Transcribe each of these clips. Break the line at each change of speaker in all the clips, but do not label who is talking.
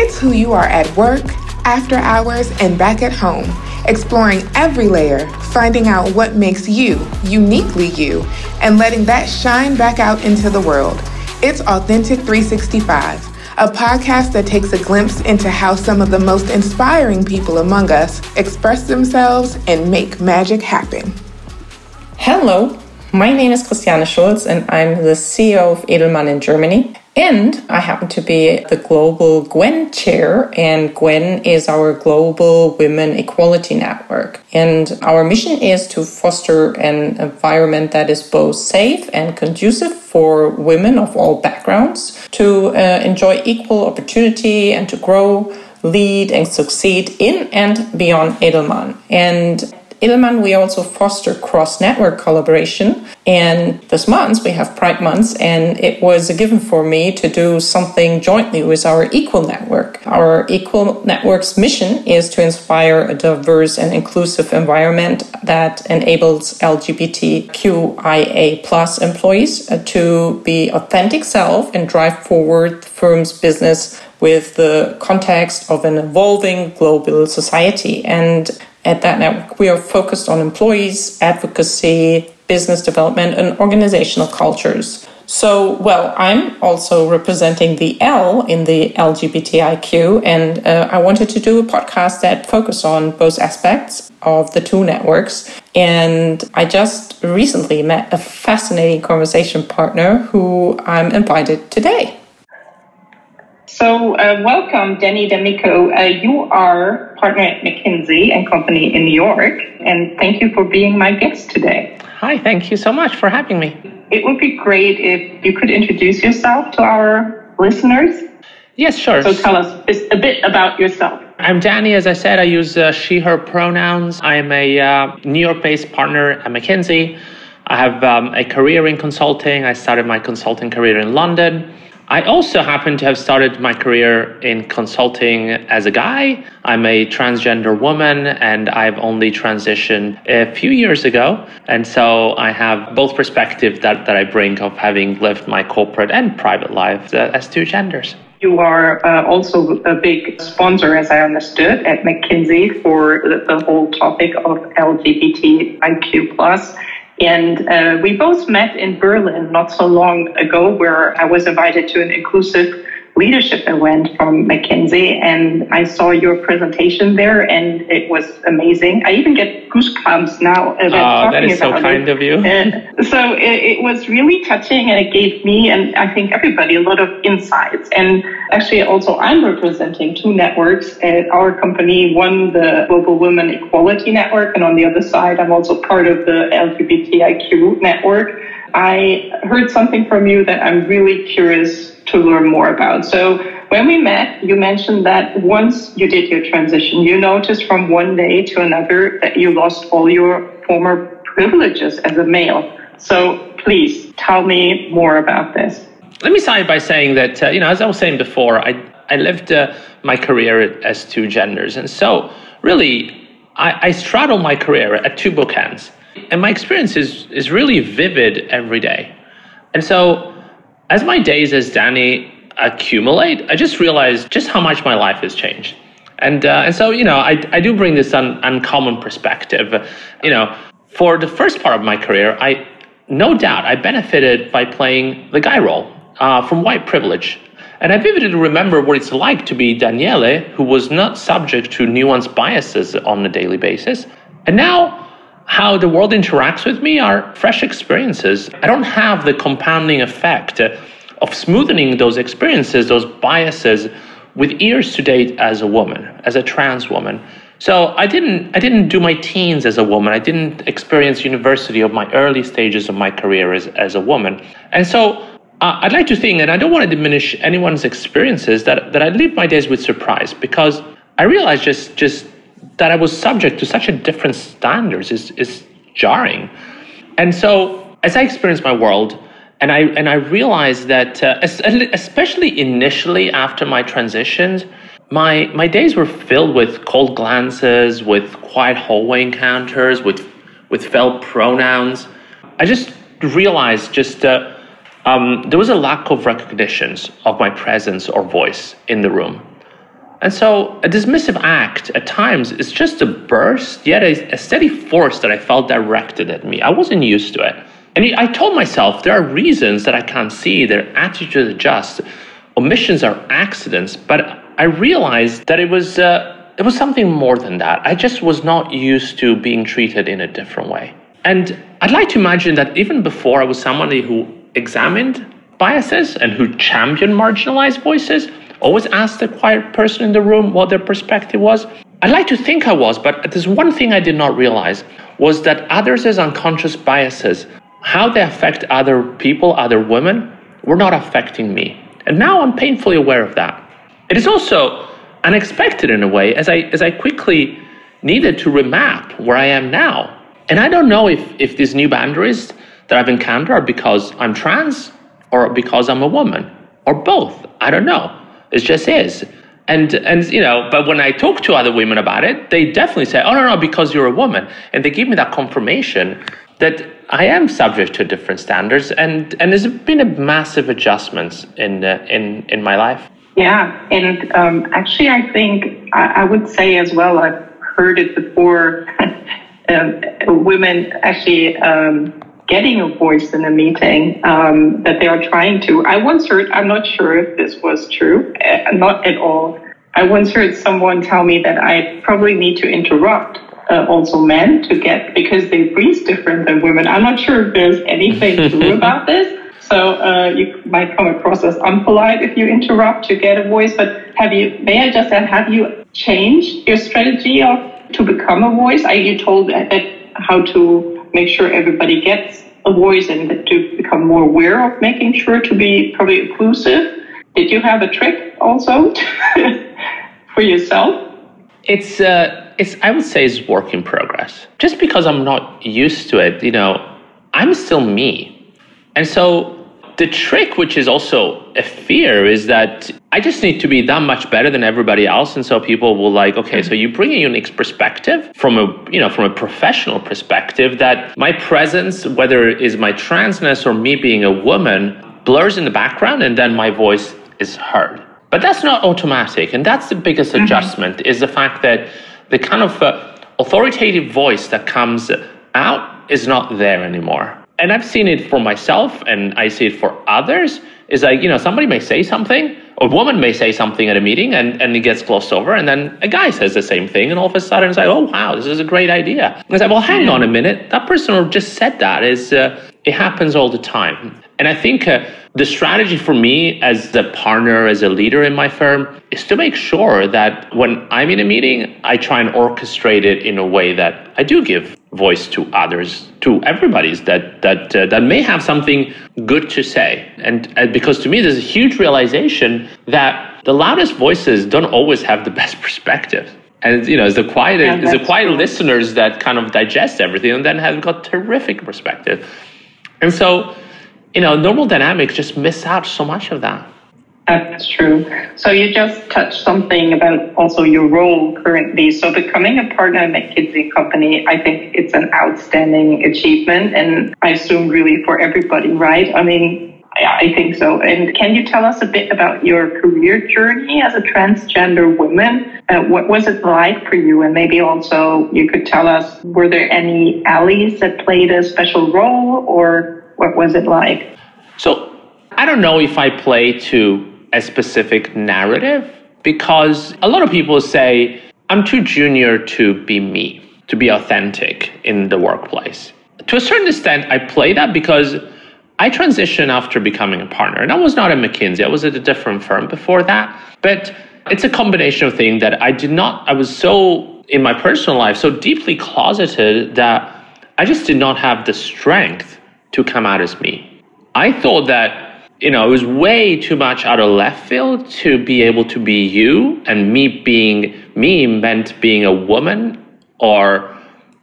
It's who you are at work, after hours, and back at home, exploring every layer, finding out what makes you uniquely you, and letting that shine back out into the world. It's Authentic 365, a podcast that takes a glimpse into how some of the most inspiring people among us express themselves and make magic happen.
Hello, my name is Christiane Schulz, and I'm the CEO of Edelman in Germany. And I happen to be the global Gwen chair, and Gwen is our global women equality network. And our mission is to foster an environment that is both safe and conducive for women of all backgrounds to uh, enjoy equal opportunity and to grow, lead, and succeed in and beyond Edelman. And Edelman, we also foster cross network collaboration. And this month we have Pride Month, and it was a given for me to do something jointly with our Equal Network. Our Equal Network's mission is to inspire a diverse and inclusive environment that enables LGBTQIA plus employees uh, to be authentic self and drive forward the firm's business with the context of an evolving global society. And at that network, we are focused on employees, advocacy, business development, and organizational cultures. So, well, I'm also representing the L in the LGBTIQ, and uh, I wanted to do a podcast that focus on both aspects of the two networks. And I just recently met a fascinating conversation partner who I'm invited today.
So, uh, welcome, Dani D'Amico. Uh, you are partner at McKinsey and Company in New York, and thank you for being my guest today.
Hi, thank you so much for having me.
It would be great if you could introduce yourself to our listeners.
Yes, sure.
So, tell us a bit about yourself.
I'm Dani. As I said, I use uh, she, her pronouns. I'm a uh, New York based partner at McKinsey. I have um, a career in consulting. I started my consulting career in London. I also happen to have started my career in consulting as a guy. I'm a transgender woman and I've only transitioned a few years ago. And so I have both perspectives that, that I bring of having lived my corporate and private life uh, as two genders.
You are uh, also a big sponsor, as I understood, at McKinsey for the, the whole topic of LGBTIQ plus and uh, we both met in Berlin not so long ago, where I was invited to an inclusive leadership event from McKinsey, and I saw your presentation there, and it was amazing. I even get goosebumps now
about ah, oh, talking that is so kind
it.
of you.
And so it, it, was really touching, and it gave me and I think everybody a lot of insights. And actually, also I'm representing two networks at our company. One, the Global Women Equality Network, and on the other side, I'm also part of the LGBTIQ network. I heard something from you that I'm really curious to learn more about. So when we met, you mentioned that once you did your transition, you noticed from one day to another that you lost all your former privileges as a male. So please tell me more about this.
Let me start by saying that, uh, you know, as I was saying before, I, I lived uh, my career as two genders. And so really, I, I straddle my career at two bookends. And my experience is, is really vivid every day. And so as my days as Dani accumulate, I just realized just how much my life has changed. And, uh, and so, you know, I, I do bring this un, uncommon perspective. You know, for the first part of my career, I no doubt I benefited by playing the guy role uh, from white privilege. And I vividly remember what it's like to be Daniele, who was not subject to nuanced biases on a daily basis. And now how the world interacts with me are fresh experiences. I don't have the compounding effect of smoothing those experiences, those biases, with years to date as a woman, as a trans woman. So I didn't I didn't do my teens as a woman. I didn't experience university of my early stages of my career as, as a woman. And so uh, I'd like to think, and I don't want to diminish anyone's experiences, that, that I live my days with surprise because I realized just just that I was subject to such a different standards is, is jarring. And so as I experienced my world, and I and I realized that, uh, especially initially after my transitions, my my days were filled with cold glances, with quiet hallway encounters, with with felt pronouns. I just realized just uh, um, there was a lack of recognitions of my presence or voice in the room. And so a dismissive act at times is just a burst, yet a, a steady force that I felt directed at me. I wasn't used to it. And I told myself there are reasons that I can't see, their attitude adjusts. Omissions are accidents, but I realized that it was uh, it was something more than that. I just was not used to being treated in a different way. And I'd like to imagine that even before I was somebody who examined biases and who championed marginalized voices, always asked the quiet person in the room what their perspective was. I'd like to think I was, but there's one thing I did not realize was that others' unconscious biases, how they affect other people, other women, were not affecting me. And now I'm painfully aware of that. It is also unexpected in a way as I as I quickly needed to remap where I am now. And I don't know if, if these new boundaries that I've encountered are because I'm trans or because I'm a woman or both. I don't know. It just is. And and you know, but when I talk to other women about it, they definitely say, "Oh no, no, because you're a woman," and they give me that confirmation that I am subject to different standards, and and there's been a massive adjustments in uh, in in my life.
Yeah, and um, actually, I think I, I, would say as well. I've heard it before. um, women actually um, getting a voice in a meeting um, that they are trying to. I once heard. I'm not sure if this was true. Uh, not at all. I once heard someone tell me that I probably need to interrupt uh, also men to get because they breathe different than women. I'm not sure if there's anything true about this. So uh, you might come across as unpolite if you interrupt to get a voice. But have you? May I just add? Have you changed your strategy of to become a voice? Are you told that, that how to make sure everybody gets a voice and to become more aware of making sure to be probably inclusive? Did you have a trick also for yourself?
It's uh, it's I would say it's work in progress. Just because I'm not used to it, you know, I'm still me. And so the trick, which is also a fear, is that I just need to be that much better than everybody else, and so people will like, okay, so you bring a unique perspective from a you know from a professional perspective that my presence, whether it is my transness or me being a woman, blurs in the background, and then my voice is heard. But that's not automatic, and that's the biggest mm-hmm. adjustment is the fact that the kind of uh, authoritative voice that comes out is not there anymore and I've seen it for myself and I see it for others, is like, you know, somebody may say something, a woman may say something at a meeting and, and it gets glossed over, and then a guy says the same thing, and all of a sudden it's like, oh, wow, this is a great idea. And I say, well, hang on a minute, that person just said that is, uh, it happens all the time. And I think uh, the strategy for me as a partner, as a leader in my firm, is to make sure that when I'm in a meeting, I try and orchestrate it in a way that I do give voice to others, to everybody's that that uh, that may have something good to say. And uh, because to me, there's a huge realization that the loudest voices don't always have the best perspective. And you know, it's the quiet, yeah, it's the quiet listeners that kind of digest everything and then have got terrific perspective. And so, you know, normal dynamics just miss out so much of that.
That's true. So you just touched something about also your role currently. So becoming a partner at McKinsey Company, I think it's an outstanding achievement, and I assume really for everybody, right? I mean, I think so. And can you tell us a bit about your career journey as a transgender woman? Uh, what was it like for you? And maybe also you could tell us, were there any allies that played a special role, or what was it like?
So I don't know if I play to a specific narrative because a lot of people say, I'm too junior to be me, to be authentic in the workplace. To a certain extent, I play that because I transitioned after becoming a partner. And I was not at McKinsey, I was at a different firm before that. But it's a combination of things that I did not, I was so in my personal life, so deeply closeted that I just did not have the strength to come out as me. I thought that you know, it was way too much out of left field to be able to be you and me being me meant being a woman or,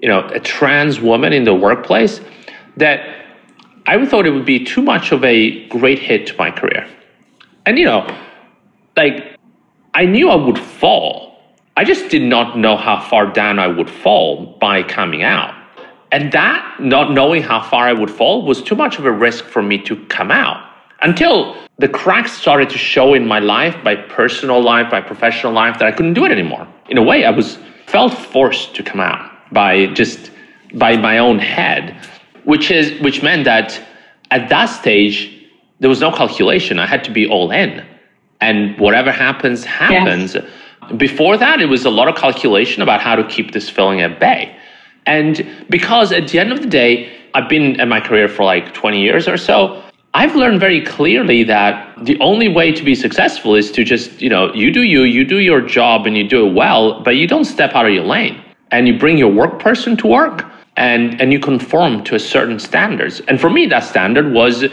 you know, a trans woman in the workplace that I thought it would be too much of a great hit to my career. And, you know, like I knew I would fall. I just did not know how far down I would fall by coming out. And that, not knowing how far I would fall, was too much of a risk for me to come out until the cracks started to show in my life, my personal life, my professional life, that I couldn't do it anymore. In a way, I was felt forced to come out by just by my own head, which is which meant that at that stage there was no calculation. I had to be all in, and whatever happens, happens. Yes. Before that, it was a lot of calculation about how to keep this feeling at bay. And because at the end of the day, I've been in my career for like 20 years or so, I've learned very clearly that the only way to be successful is to just, you know, you do you, you do your job and you do it well, but you don't step out of your lane. And you bring your work person to work and, and you conform to a certain standards. And for me, that standard was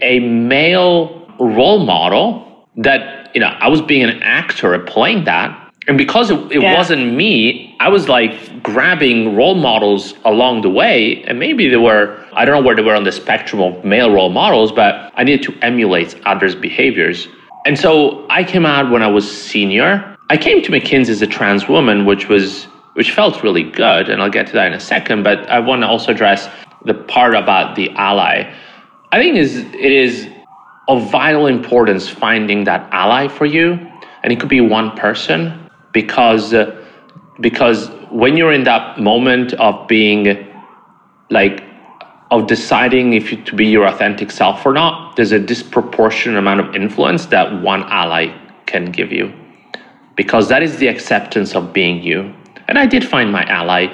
a male role model that, you know, I was being an actor at playing that and because it, it yeah. wasn't me i was like grabbing role models along the way. And maybe they were i don't know where they were on the spectrum of male role models but i needed to emulate others behaviors. And so i came out when i was senior. I came to mckinsey as a trans woman which was which felt really good and i'll get to that in a second but i want to also address the part about the ally. I think is it is of vital importance finding that ally for you and it could be one person because uh, because when you're in that moment of being like of deciding if you, to be your authentic self or not there's a disproportionate amount of influence that one ally can give you. Because that is the acceptance of being you. And i did find my ally.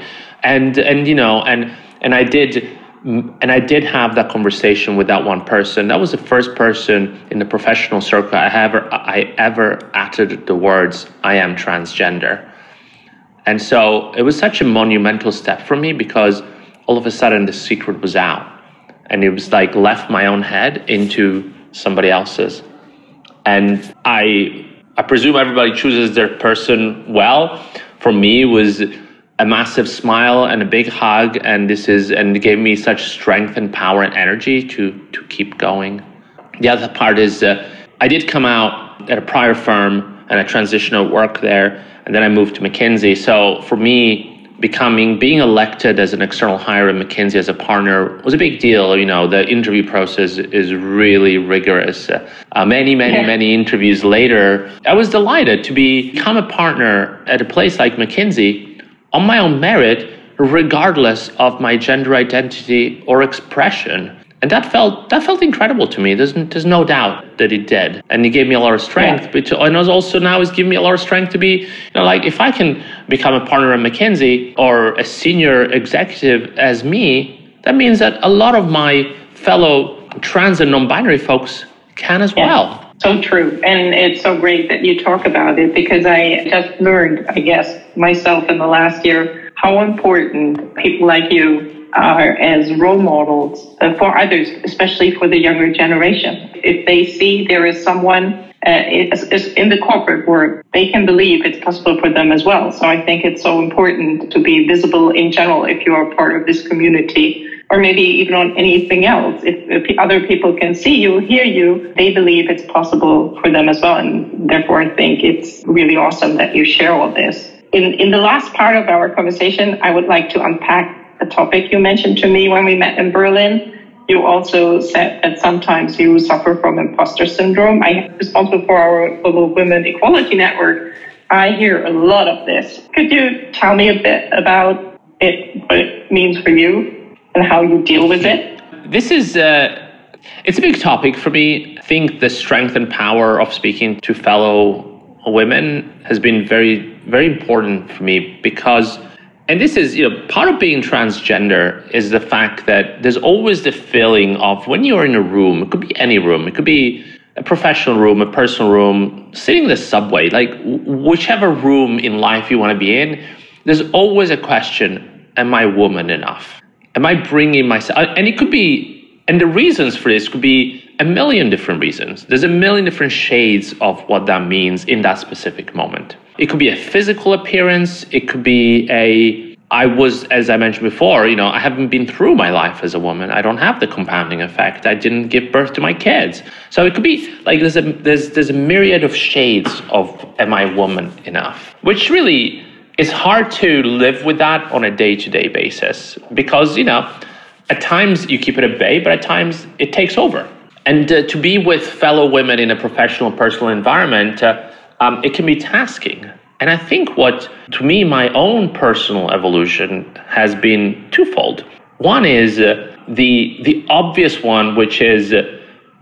And and you know and and i did and I did have that conversation with that one person. That was the first person in the professional circle I ever I ever uttered the words "I am transgender," and so it was such a monumental step for me because all of a sudden the secret was out, and it was like left my own head into somebody else's, and I I presume everybody chooses their person well. For me, was a massive smile and a big hug and this is and gave me such strength and power and energy to to keep going. The other part is uh, i did come out at a prior firm and i transitioned work there and then i moved to mckinsey. So for me becoming being elected as an external hire at mckinsey as a partner was a big deal. You know the interview process is really rigorous. Uh, many many yeah. many interviews later i was delighted to become a partner at a place like mckinsey on my own merit, regardless of my gender identity or expression. And that felt that felt incredible to me. There's, there's no doubt that it did, and it gave me a lot of strength. Yeah. But and also now is giving me a lot of strength to be, you know, like if I can become a partner at McKinsey or a senior executive as me, that means that a lot of my fellow trans and non-binary folks can as yeah. well.
So true. And it's so great that you talk about it because I just learned, I guess, myself in the last year how important people like you are as role models for others, especially for the younger generation. If they see there is someone uh, in the corporate world, they can believe it's possible for them as well. So I think it's so important to be visible in general if you are part of this community or maybe even on anything else. If, other people can see you, hear you, they believe it's possible for them as well. And therefore, I think it's really awesome that you share all this. In, in the last part of our conversation, I would like to unpack a topic you mentioned to me when we met in Berlin. You also said that sometimes you suffer from imposter syndrome. I am responsible for our Global Women Equality Network. I hear a lot of this. Could you tell me a bit about it, what it means for you and how you deal with it?
This is uh, it's a big topic for me. I think the strength and power of speaking to fellow women has been very very important for me because and this is you know part of being transgender is the fact that there's always the feeling of when you're in a room it could be any room it could be a professional room a personal room sitting in the subway like whichever room in life you want to be in there's always a question am i woman enough am I bringing myself? And it could be, and the reasons for this could be a million different reasons. There's a million different shades of what that means in that specific moment. It could be a physical appearance. It could be a, I was, as I mentioned before, you know, I haven't been through my life as a woman. I don't have the compounding effect. I didn't give birth to my kids. So it could be like there's a, there's, there's a myriad of shades of am I woman enough, which really it's hard to live with that on a day-to-day basis because you know at times you keep it at bay but at times it takes over And uh, to be with fellow women in a professional, personal environment, uh, um, it can be tasking. And I think what, to me, my own personal evolution has been twofold. One is uh, the the obvious one, which is uh,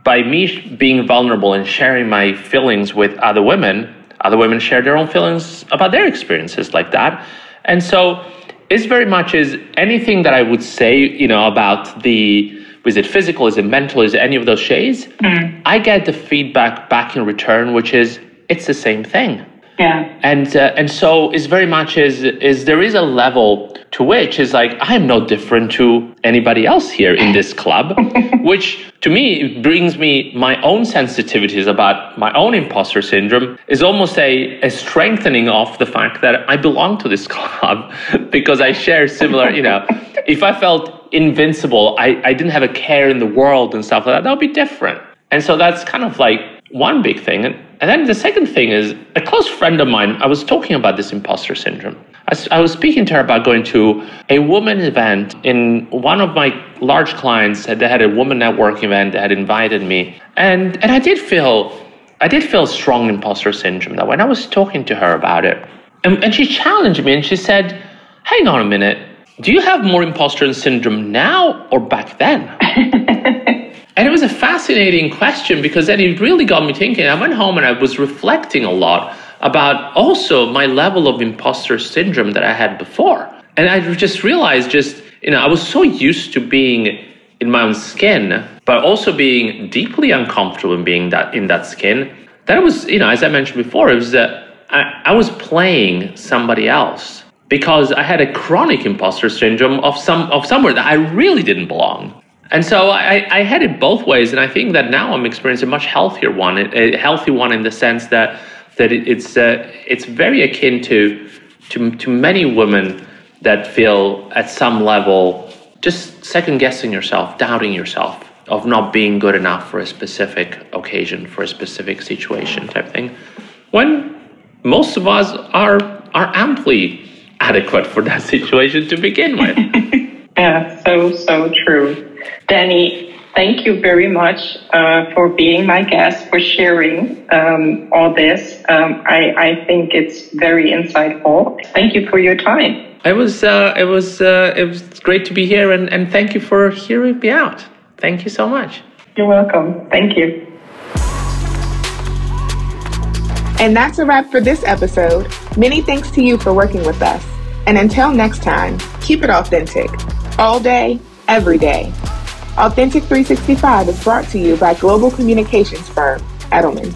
by me being vulnerable and sharing my feelings with other women, other women share their own feelings about their experiences like that. And so it's very much is anything that I would say, you know, about the is it physical, is it mental, is it any of those shades? Mm. I get the feedback back in return, which is it's the same thing.
Yeah.
And uh, and so it's very much is is there is a level to which is like I am no different to anybody else here in this club, which to me brings me my own sensitivities about my own imposter syndrome is almost a, a strengthening of the fact that I belong to this club because I share similar, you know, if I felt invincible, I, I didn't have a care in the world and stuff like that, that would be different. And so that's kind of like one big thing. And, and then the second thing is a close friend of mine, I was talking about this imposter syndrome. I, was speaking to her about going to a woman event in one of my large clients. They had a woman networking event. that had invited me. And, and I did feel, I did feel strong imposter syndrome that when I was talking to her about it. And, and she challenged me and she said, hang on a minute. Do you have more imposter syndrome now or back then? And it was a fascinating question because then it really got me thinking. I went home and I was reflecting a lot about also my level of imposter syndrome that I had before. And I just realized just, you know, I was so used to being in my own skin, but also being deeply uncomfortable in being that in that skin. That was, you know, as I mentioned before, it was that I, I was playing somebody else because I had a chronic imposter syndrome of some of somewhere that I really didn't belong. And so I, I had it both ways, and I think that now I'm experiencing a much healthier one, a healthy one in the sense that that it's uh, it's very akin to to to many women that feel at some level just second guessing yourself, doubting yourself, of not being good enough for a specific occasion, for a specific situation, type thing. When most of us are are amply adequate for that situation to begin with.
Yeah, so so true. Dani, thank you very much uh, for being my guest, for sharing um, all this. Um, I, I, think it's very insightful. Thank you for your time.
It was uh, it was uh, it was great to be here, and, and thank you for hearing me out. Thank you so much.
You're welcome. Thank you.
And that's a wrap for this episode. Many thanks to you for working with us. And until next time, keep it authentic. All day, every day. Authentic 365 is brought to you by global communications firm Edelman.